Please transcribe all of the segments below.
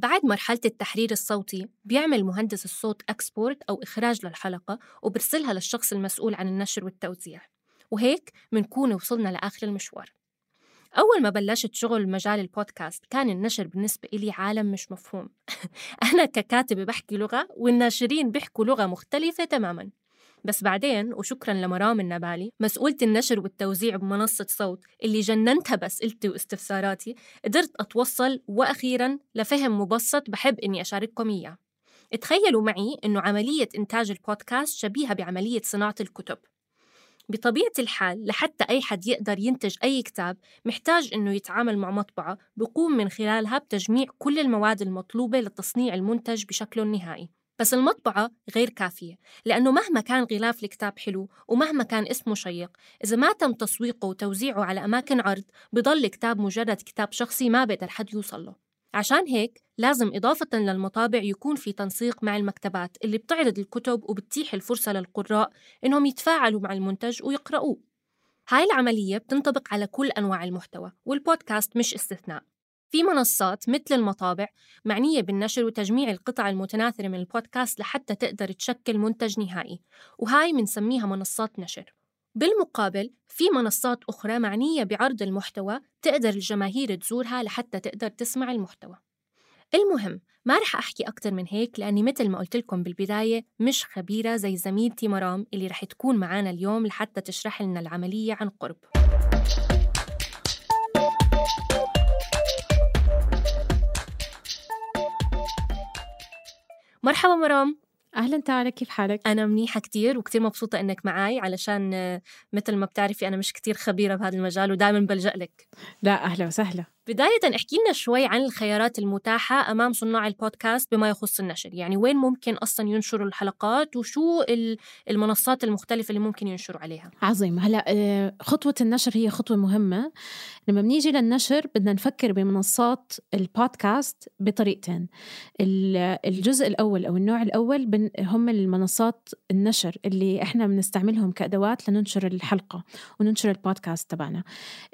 بعد مرحلة التحرير الصوتي بيعمل مهندس الصوت أكسبورت أو إخراج للحلقة وبرسلها للشخص المسؤول عن النشر والتوزيع. وهيك منكون وصلنا لآخر المشوار. أول ما بلشت شغل مجال البودكاست كان النشر بالنسبة إلي عالم مش مفهوم. أنا ككاتبة بحكي لغة والناشرين بيحكوا لغة مختلفة تماماً. بس بعدين وشكرا لمرام النبالي مسؤولة النشر والتوزيع بمنصة صوت اللي جننتها بأسئلتي واستفساراتي قدرت أتوصل وأخيرا لفهم مبسط بحب إني أشارككم إياه. تخيلوا معي إنه عملية إنتاج البودكاست شبيهة بعملية صناعة الكتب. بطبيعة الحال لحتى أي حد يقدر ينتج أي كتاب محتاج إنه يتعامل مع مطبعة بقوم من خلالها بتجميع كل المواد المطلوبة لتصنيع المنتج بشكله النهائي. بس المطبعة غير كافية لأنه مهما كان غلاف الكتاب حلو ومهما كان اسمه شيق إذا ما تم تسويقه وتوزيعه على أماكن عرض بضل كتاب مجرد كتاب شخصي ما بقدر حد يوصل له. عشان هيك لازم إضافة للمطابع يكون في تنسيق مع المكتبات اللي بتعرض الكتب وبتتيح الفرصة للقراء إنهم يتفاعلوا مع المنتج ويقرأوه هاي العملية بتنطبق على كل أنواع المحتوى والبودكاست مش استثناء. في منصات مثل المطابع معنية بالنشر وتجميع القطع المتناثرة من البودكاست لحتى تقدر تشكل منتج نهائي وهاي منسميها منصات نشر. بالمقابل في منصات أخرى معنية بعرض المحتوى تقدر الجماهير تزورها لحتى تقدر تسمع المحتوى. المهم ما رح أحكي أكتر من هيك لأني مثل ما قلت لكم بالبداية مش خبيرة زي زميلتي مرام اللي رح تكون معانا اليوم لحتى تشرح لنا العملية عن قرب. مرحبا مرام. أهلا تعالى كيف حالك؟ أنا منيحة كتير وكتير مبسوطة إنك معاي علشان مثل ما بتعرفي أنا مش كتير خبيرة بهذا المجال ودائما بلجأ لك. لا أهلا وسهلا. بداية احكي لنا شوي عن الخيارات المتاحة أمام صناع البودكاست بما يخص النشر. يعني وين ممكن أصلا ينشروا الحلقات وشو المنصات المختلفة اللي ممكن ينشروا عليها؟ عظيم. هلأ آه، خطوة النشر هي خطوة مهمة. لما بنيجي للنشر بدنا نفكر بمنصات البودكاست بطريقتين. الجزء الأول أو النوع الأول هم المنصات النشر اللي إحنا بنستعملهم كأدوات لننشر الحلقة وننشر البودكاست تبعنا.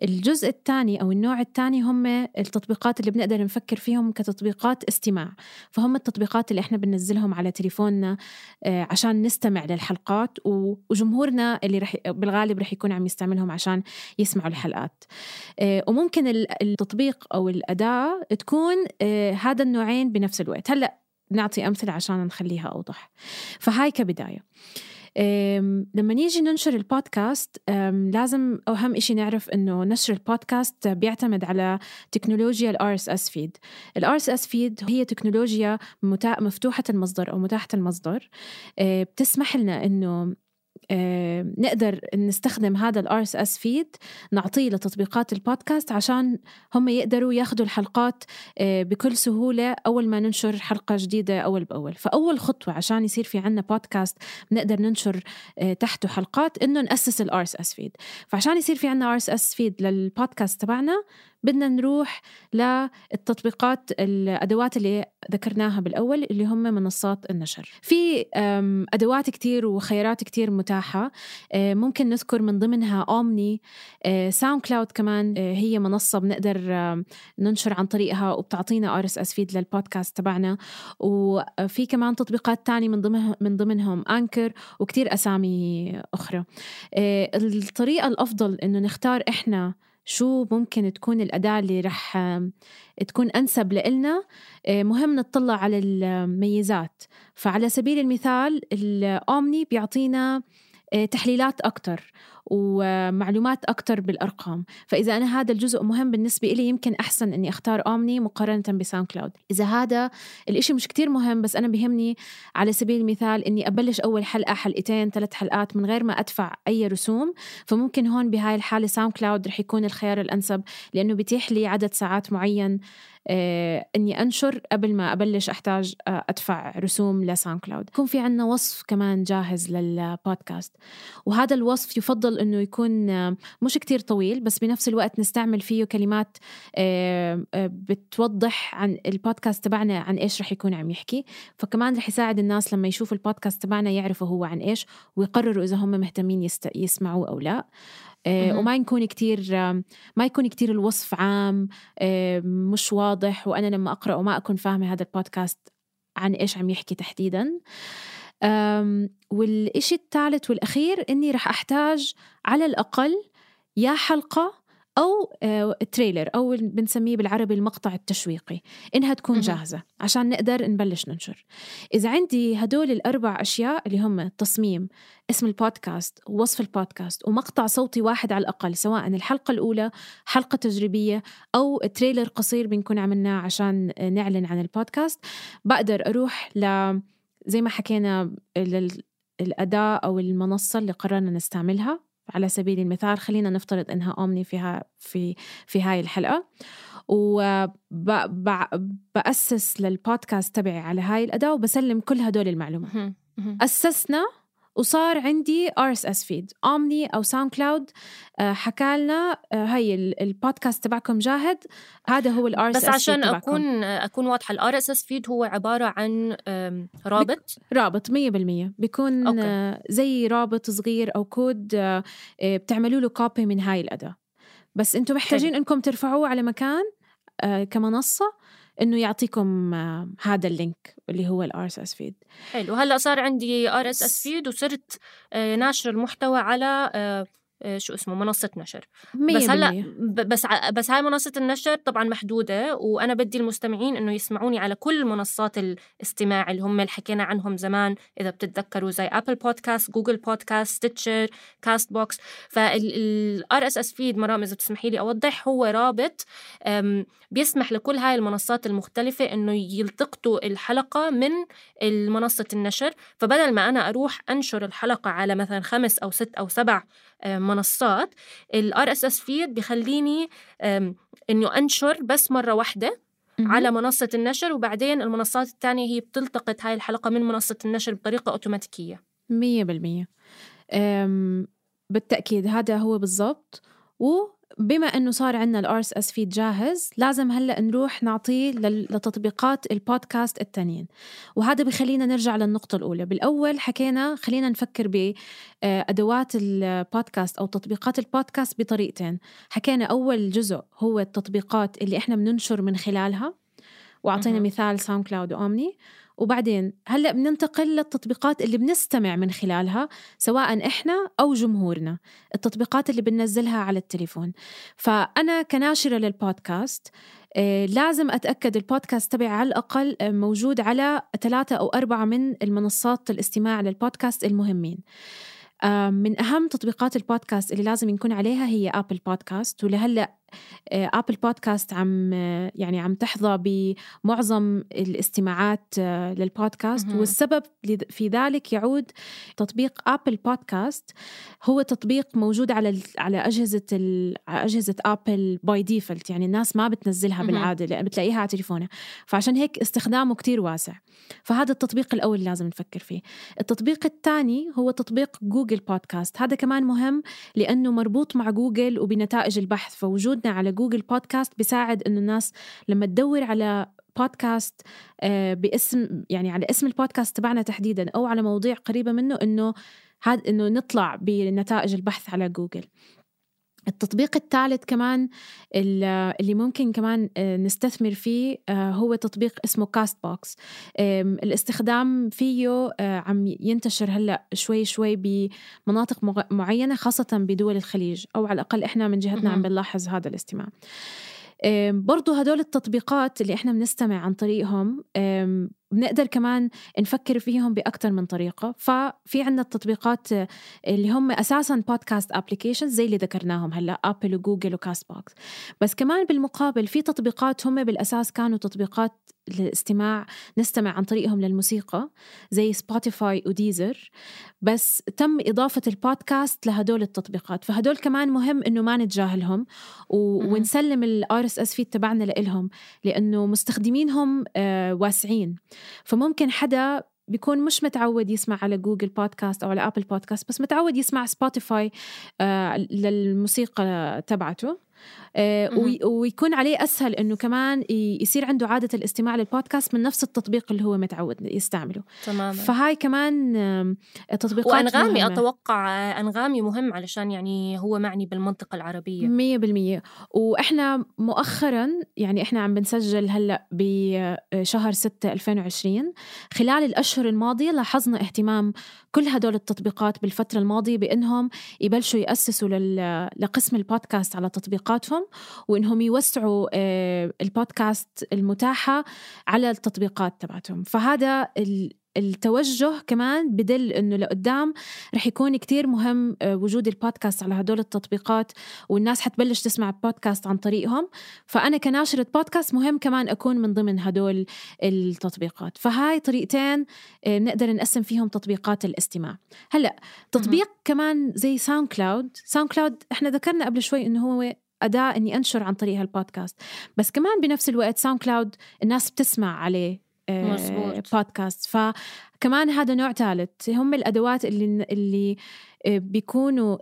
الجزء الثاني أو النوع الثاني هم التطبيقات اللي بنقدر نفكر فيهم كتطبيقات استماع. فهم التطبيقات اللي إحنا بننزلهم على تليفوننا آه، عشان نستمع للحلقات وجمهورنا اللي رح بالغالب رح يكون عم يستعملهم عشان يسمعوا الحلقات. آه، وممكن التطبيق أو الأداة تكون آه، هذا النوعين بنفس الوقت. هلأ نعطي أمثلة عشان نخليها أوضح. فهاي كبداية. لما نيجي ننشر البودكاست لازم أهم إشي نعرف إنه نشر البودكاست بيعتمد على تكنولوجيا ال RSS feed ال RSS feed هي تكنولوجيا مفتوحة المصدر أو متاحة المصدر. أه، بتسمح لنا إنه نقدر نستخدم هذا ال RSS feed نعطيه لتطبيقات البودكاست عشان هم يقدروا ياخذوا الحلقات آه، بكل سهولة أول ما ننشر حلقة جديدة أول بأول. فأول خطوة عشان يصير في عنا بودكاست بنقدر ننشر آه، تحته حلقات إنه نأسس ال RSS feed. فعشان يصير في عنا RSS feed للبودكاست تبعنا بدنا نروح للتطبيقات الأدوات اللي ذكرناها بالأول اللي هم منصات النشر. في أدوات كتير وخيارات كتير متاحة. آه، ممكن نذكر من ضمنها Omny SoundCloud كمان آه، هي منصة بنقدر ننشر عن طريقها وبتعطينا RSS feed للبودكاست تبعنا. وفي كمان تطبيقات تانية من ضمن من ضمنهم Anchor وكتير أسامي أخرى. آه، الطريقة الأفضل إنه نختار إحنا شو ممكن تكون الأداة اللي رح تكون أنسب لإلنا؟ آه، مهم نطلع على الميزات فعلى سبيل المثال ال Omny بيعطينا تحليلات أكتر ومعلومات أكتر بالأرقام. فإذا أنا هذا الجزء مهم بالنسبة إلي يمكن أحسن أني أختار Omny مقارنة ب SoundCloud. إذا هذا الإشي مش كتير مهم بس أنا بهمني على سبيل المثال أني أبلش أول حلقة حلقتين ثلاث حلقات من غير ما أدفع أي رسوم. فممكن هون بهاي الحالة SoundCloud رح يكون الخيار الأنسب لأنه بيتيح لي عدد ساعات معين آه، إني أنشر قبل ما أبلش أحتاج آه، أدفع رسوم ل SoundCloud يكون في عنا وصف كمان جاهز للبودكاست وهذا الوصف يفضل إنه يكون آه، مش كتير طويل بس بنفس الوقت نستعمل فيه كلمات آه، آه، بتوضح عن البودكاست تبعنا عن إيش رح يكون عم يحكي فكمان رح يساعد الناس لما يشوفوا البودكاست تبعنا يعرفوا هو عن إيش ويقرروا إذا هم مهتمين. يسمعوه أو لا. وما يكون كتير ما يكون كتير الوصف عام مش واضح. وأنا لما أقرأ وما أكون فاهمة هذا البودكاست عن إيش عم يحكي تحديداً. والإشي الثالث والأخير إني رح أحتاج على الأقل يا حلقة أو آه، تريلر أو بنسميه بالعربي المقطع التشويقي. إنها تكون. جاهزة عشان نقدر نبلش ننشر. إذا عندي هدول الأربع أشياء اللي هم التصميم اسم البودكاست ووصف البودكاست ومقطع صوتي واحد على الأقل سواء الحلقة الأولى حلقة تجريبية أو تريلر قصير بنكون عملناه عشان نعلن عن البودكاست بقدر أروح ل زي ما حكينا لل- الأداة أو المنصة اللي قررنا نستعملها. على سبيل المثال خلينا نفترض إنها أومني فيها في في هاي الحلقة وبأسس للبودكاست تبعي على هاي الأداة وبسلم كل هدول المعلومات. أسسنا وصار عندي RSS feed Omny أو SoundCloud حكى لنا آه، هي ال- البودكاست تبعكم جاهز. هذا هو ال RSS بس عشان أكون أكون واضحة ال RSS feed هو عبارة عن رابط؟ رابط 100% بيكون okay. آه، زي رابط صغير أو كود آه، آه، بتعملوا له copy من هاي الأداة. بس أنتم محتاجين إنكم ترفعوه على مكان آه، كمنصة. إنه يعطيكم آه، هذا ال link اللي هو ال RSS feed. حلو. هلأ صار عندي RSS feed وصرت آه، ناشر المحتوى على آه، شو اسمه منصة نشر. بس هلأ 100% ب- بس بس هاي منصة النشر طبعا محدودة وأنا بدي المستمعين إنه يسمعوني على كل منصات الاستماع اللي هم اللي حكينا عنهم زمان إذا بتتذكروا زي Apple Podcast Google Podcast Stitcher CastBox فال RSS feed مرام إذا تسمحي لي أوضح هو رابط بيسمح لكل هاي المنصات المختلفة إنه يلتقطوا الحلقة من المنصة النشر. فبدل ما أنا أروح أنشر الحلقة على مثلا خمس أو ست أو سبع آه، منصات ال RSS feed بخليني آم، إنه أنشر بس مرة واحدة. على منصة النشر وبعدين المنصات الثانية هي بتلتقط هاي الحلقة من منصة النشر بطريقة أوتوماتيكية. مية بالمية. أم، بالتأكيد هذا هو بالضبط. وبما أنه صار عندنا ال RSS feed جاهز لازم هلأ نروح نعطيه لتطبيقات البودكاست التانيين. وهذا بخلينا نرجع للنقطة الأولى. بالأول حكينا خلينا نفكر بأدوات البودكاست أو تطبيقات البودكاست بطريقتين. حكينا أول جزء هو التطبيقات اللي إحنا بننشر من خلالها. وأعطينا مهم. مثال SoundCloud و Omny وبعدين هلأ بننتقل للتطبيقات اللي بنستمع من خلالها سواء إحنا أو جمهورنا التطبيقات اللي بننزلها على التليفون. فأنا كناشرة للبودكاست آه، لازم أتأكد البودكاست تبعي على الأقل آه، موجود على ثلاثة أو أربعة من المنصات الاستماع للبودكاست المهمين. آه، من أهم تطبيقات البودكاست اللي لازم يكون عليها هي Apple Podcast ولهلأ Apple Podcast عم آه، يعني عم تحظى بمعظم الاستماعات آه، للبودكاست. مهم. والسبب في ذلك يعود تطبيق Apple Podcast هو تطبيق موجود على على أجهزة على أجهزة Apple by default يعني الناس ما بتنزلها مهم. بالعادة لأن بتلاقيها على تليفونها. فعشان هيك استخدامه كتير واسع. فهذا التطبيق الأول اللي لازم نفكر فيه. التطبيق الثاني هو تطبيق Google Podcast هذا كمان مهم لأنه مربوط مع جوجل وبنتائج البحث. فوجودنا على Google Podcast بيساعد أنه الناس لما تدور على بودكاست آه، باسم يعني على اسم البودكاست تبعنا تحديدا أو على مواضيع قريبة منه أنه هذا أنه نطلع بنتائج البحث على جوجل التطبيق الثالث كمان ال- اللي ممكن كمان آه، نستثمر فيه آه، هو تطبيق اسمه CastBox الاستخدام فيه آه، عم ينتشر هلأ شوي شوي بمناطق معينة خاصة بدول الخليج أو على الأقل إحنا من جهتنا عم. بنلاحظ هذا الاستماع برضو هدول التطبيقات اللي إحنا بنستمع عن طريقهم بنقدر كمان نفكر فيهم بأكثر من طريقة. ففي عنا التطبيقات اللي هم أساسا podcast applications زي اللي ذكرناهم هلأ Apple و Google و CastBox بس كمان بالمقابل في تطبيقات هم بالأساس كانوا تطبيقات للاستماع نستمع عن طريقهم للموسيقى زي Spotify و Deezer بس تم إضافة البودكاست لهدول التطبيقات. فهدول كمان مهم إنه ما نتجاهلهم و... ونسلم ال RSS feed تبعنا لإلهم لأنه مستخدمينهم آه واسعين. فممكن حدا بيكون مش متعود يسمع على Google Podcast أو على Apple Podcast بس متعود يسمع Spotify آه للموسيقى تبعته. ويكون عليه أسهل إنه كمان يصير عنده عادة الاستماع للبودكاست من نفس التطبيق اللي هو متعود يستعمله. تماما. فهاي كمان تطبيقات وأنغامي مهمة. أتوقع أنغامي مهم علشان يعني هو معني بالمنطقة العربية. مية بالمية. وإحنا مؤخرا يعني إحنا عم بنسجل هلأ بشهر 6 2020 خلال الأشهر الماضية لاحظنا اهتمام كل هدول التطبيقات بالفترة الماضية بإنهم يبلشوا يأسسوا لقسم البودكاست على تطبيق تطبيقاتهم وإنهم يوسعوا آه، البودكاست المتاحة على التطبيقات تبعتهم. فهذا التوجه كمان بدل إنه لقدام رح يكون كتير مهم آه، وجود البودكاست على هدول التطبيقات والناس حتبلش تسمع البودكاست عن طريقهم. فأنا كناشرة بودكاست مهم كمان أكون من ضمن هدول التطبيقات. فهاي طريقتين آه، نقدر نقسم فيهم تطبيقات الاستماع. هلأ تطبيق كمان زي SoundCloud SoundCloud إحنا ذكرنا قبل شوي إنه هو أداة إني أنشر عن طريق هالبودكاست. بس كمان بنفس الوقت SoundCloud الناس بتسمع عليه. آه، مزبوط. بودكاست فكمان هذا نوع ثالث هم الأدوات اللي اللي آه، بيكونوا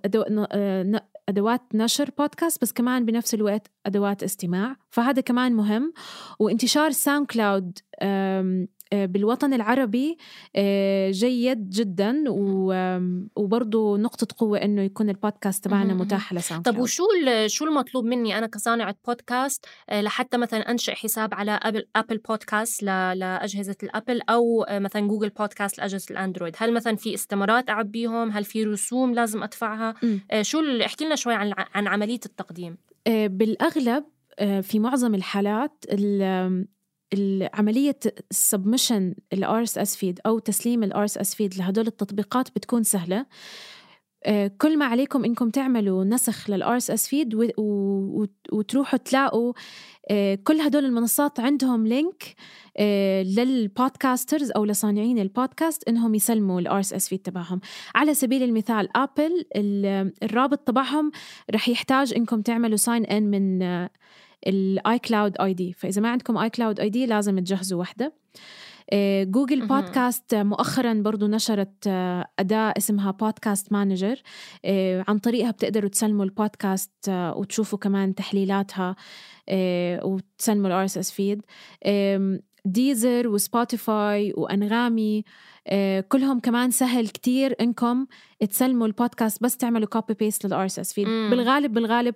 آه، أدوات نشر بودكاست بس كمان بنفس الوقت أدوات استماع. فهذا كمان مهم. وانتشار SoundCloud بالوطن العربي آه، جيد جدا وبرضه نقطة قوة إنه يكون البودكاست تبعنا متاح على Sound طب وشو شو المطلوب مني أنا كصانعة بودكاست آه، لحتى مثلا أنشئ حساب على Apple Apple Podcast لأجهزة ال Apple أو مثلا Google Podcast لأجهزة الأندرويد. هل مثلا في استمارات أعبيهم؟ هل في رسوم لازم أدفعها. شو احكي لنا شوي عن عن عملية التقديم. بالأغلب في معظم الحالات عملية ال submission ال RSS feed أو تسليم ال RSS feed لهدول التطبيقات بتكون سهلة. آه، كل ما عليكم إنكم تعملوا نسخ لل RSS feed وتروحوا تلاقوا آه، كل هدول المنصات عندهم link آه، لل podcasters أو لصانعين البودكاست إنهم يسلموا ال RSS feed تبعهم. على سبيل المثال Apple الرابط تبعهم رح يحتاج إنكم تعملوا sign in من ال iCloud ID فإذا ما عندكم iCloud ID لازم تجهزوا وحده آه، Google Podcast مؤخرا برضو نشرت آه، أداة اسمها Podcast Manager آه، عن طريقها بتقدروا تسلموا البودكاست وتشوفوا كمان تحليلاتها وتسلموا ال RSS feed Deezer و Spotify وانغامي كلهم كمان سهل كتير إنكم تسلموا البودكاست بس تعملوا copy paste لل RSS feed بالغالب بالغالب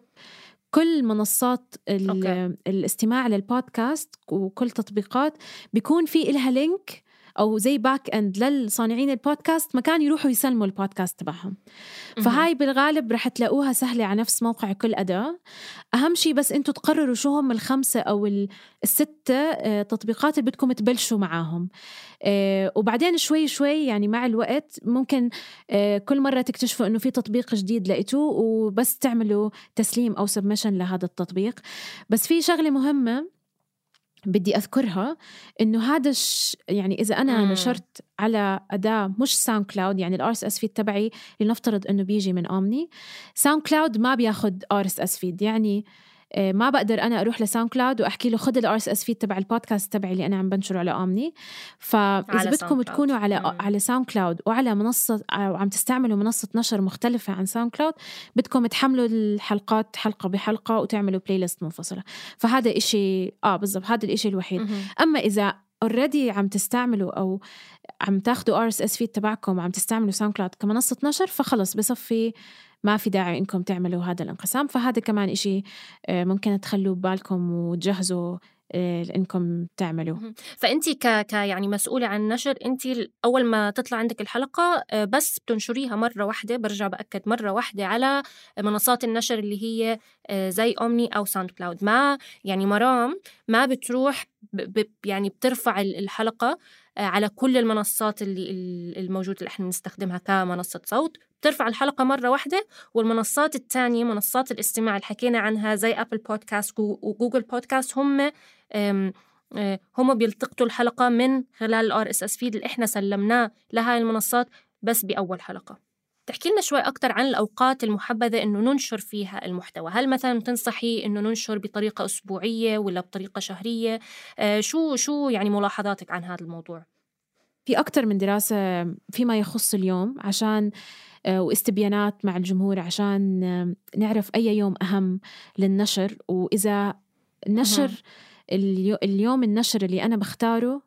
كل منصات okay. الاستماع للبودكاست وكل تطبيقات بيكون في إلها link أو زي back end للصانعين البودكاست مكان يروحوا يسلموا البودكاست تبعهم. فهاي بالغالب رح تلاقوها سهلة على نفس موقع كل أداة. أهم شيء بس أنتم تقرروا شو هم الخمسة أو الستة آه، تطبيقات اللي بدكم تبلشوا معاهم. آه، وبعدين شوي شوي يعني مع الوقت ممكن آه، كل مرة تكتشفوا إنه في تطبيق جديد لقيتوه وبس تعملوا تسليم أو submission لهذا التطبيق. بس في شغلة مهمة بدي أذكرها إنه هذا الش... يعني إذا أنا مم. نشرت على أداة مش SoundCloud يعني ال RSS feed تبعي لنفترض إنه بيجي من Omny SoundCloud ما بياخذ RSS feed يعني ما بقدر أنا أروح ل SoundCloud وأحكي له خذ ال RSS feed تبع البودكاست تبعي اللي أنا عم بنشره على Omny فإذا بدكم تكونوا على مم. على SoundCloud وعلى منصة وعم تستعملوا منصة نشر مختلفة عن SoundCloud بدكم تحملوا الحلقات حلقة بحلقة وتعملوا playlist منفصلة فهذا إشي آه بالضبط هذا الإشي الوحيد مم. أما إذا already عم تستعملوا أو عم تاخذوا RSS feed تبعكم وعم تستعملوا SoundCloud كمنصه نشر فخلص بصفي ما في داعي إنكم تعملوا هذا الانقسام. فهذا كمان إشي آه، ممكن تخلوا ببالكم وتجهزوا آه، انكم تعملوا فانت ك... ك يعني مسؤولة عن النشر انت أول ما تطلع عندك الحلقة آه، بس بتنشريها مرة واحدة برجع بأكد مرة واحدة على منصات النشر اللي هي زي Omny أو SoundCloud ما يعني مرام ما بتروح ب... يعني بترفع الحلقة على كل المنصات اللي الموجودة اللي إحنا بنستخدمها كمنصة صوت. بترفع الحلقة مرة واحدة والمنصات الثانية منصات الاستماع اللي حكينا عنها زي Apple Podcast و Google Podcast هم هم بيلتقطوا الحلقة من خلال ال RSS feed اللي إحنا سلمناه لهاي المنصات بس بأول حلقة. تحكي لنا شوي أكتر عن الأوقات المحبذة إنه ننشر فيها المحتوى. هل مثلا تنصحي إنه ننشر بطريقة أسبوعية ولا بطريقة شهرية؟ آه شو شو يعني ملاحظاتك عن هذا الموضوع؟ في أكتر من دراسة فيما يخص اليوم عشان آه، واستبيانات مع الجمهور عشان آه، نعرف أي يوم أهم للنشر. وإذا نشر اليوم النشر اللي أنا بختاره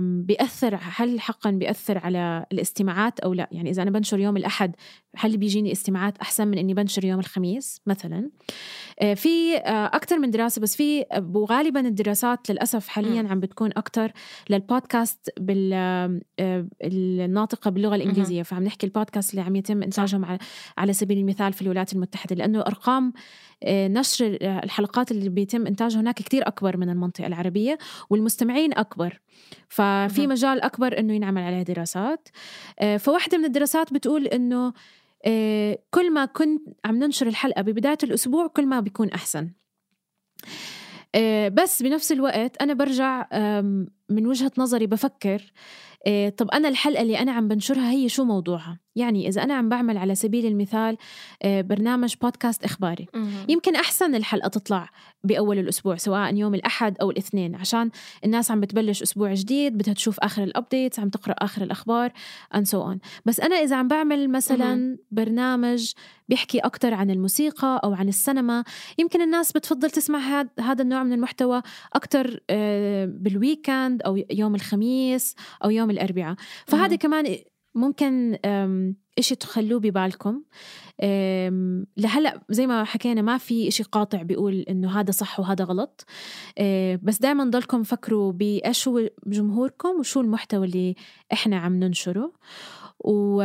بيأثر هل حقا بيأثر على الاستماعات أو لا؟ يعني إذا أنا بنشر يوم الأحد هل بيجيني استماعات أحسن من إني بنشر يوم الخميس مثلا؟ آه، في آه، أكثر من دراسة بس في وغالبا الدراسات للأسف حاليا عم بتكون أكثر للبودكاست بالناطقة باللغة الإنجليزية. فعم نحكي البودكاست اللي عم يتم إنتاجهم على, على سبيل المثال في الولايات المتحدة لأنه أرقام آه، نشر الحلقات اللي بيتم إنتاجها هناك كتير أكبر من المنطقة العربية والمستمعين أكبر. ففي مجال أكبر أنه ينعمل عليه دراسات. فواحدة من الدراسات بتقول آه، كل ما كنت عم ننشر الحلقة ببداية الأسبوع كل ما بيكون أحسن. آه، بس بنفس الوقت أنا برجع من وجهة نظري بفكر آه، طب أنا الحلقة اللي أنا عم بنشرها هي شو موضوعها؟ يعني إذا أنا عم بعمل على سبيل المثال آه، برنامج بودكاست إخباري. يمكن أحسن الحلقة تطلع بأول الأسبوع سواء يوم الأحد أو الاثنين عشان الناس عم بتبلش أسبوع جديد بدها تشوف آخر الأبديتس عم تقرأ آخر الأخبار and so on. بس أنا إذا عم بعمل مثلا برنامج بيحكي أكتر عن الموسيقى أو عن السينما يمكن الناس بتفضل تسمع هذا النوع من المحتوى أكتر آه، بالويكند أو يوم الخميس أو يوم الأربعاء. فهذا كمان ممكن إشي تخلوه ببالكم. لهلأ زي ما حكينا ما في إشي قاطع بيقول إنه هذا صح وهذا غلط. آه، بس دائما ضلكم فكروا بإيش هو جمهوركم وشو المحتوى اللي إحنا عم ننشره. و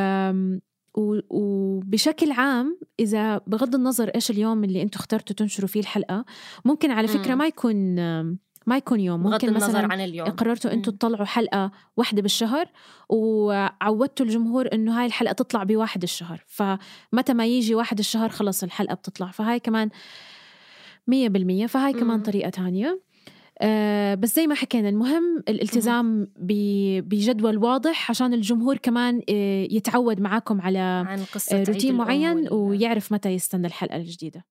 وبشكل عام إذا بغض النظر إيش اليوم اللي أنتم اخترتوا تنشروا فيه الحلقة ممكن على فكرة ما يكون ما يكون يوم ممكن مثلا عن اليوم. قررتوا أنتم تطلعوا حلقة واحدة بالشهر وعودتوا الجمهور إنه هاي الحلقة تطلع بواحد الشهر. فمتى ما يجي واحد الشهر خلص الحلقة بتطلع. فهاي كمان مية بالمية. فهاي كمان طريقة تانية. أه بس زي ما حكينا المهم الالتزام بجدول واضح عشان الجمهور كمان آه، يتعود معاكم على عن قصة روتين معين ويعرف متى يستنى الحلقة الجديدة.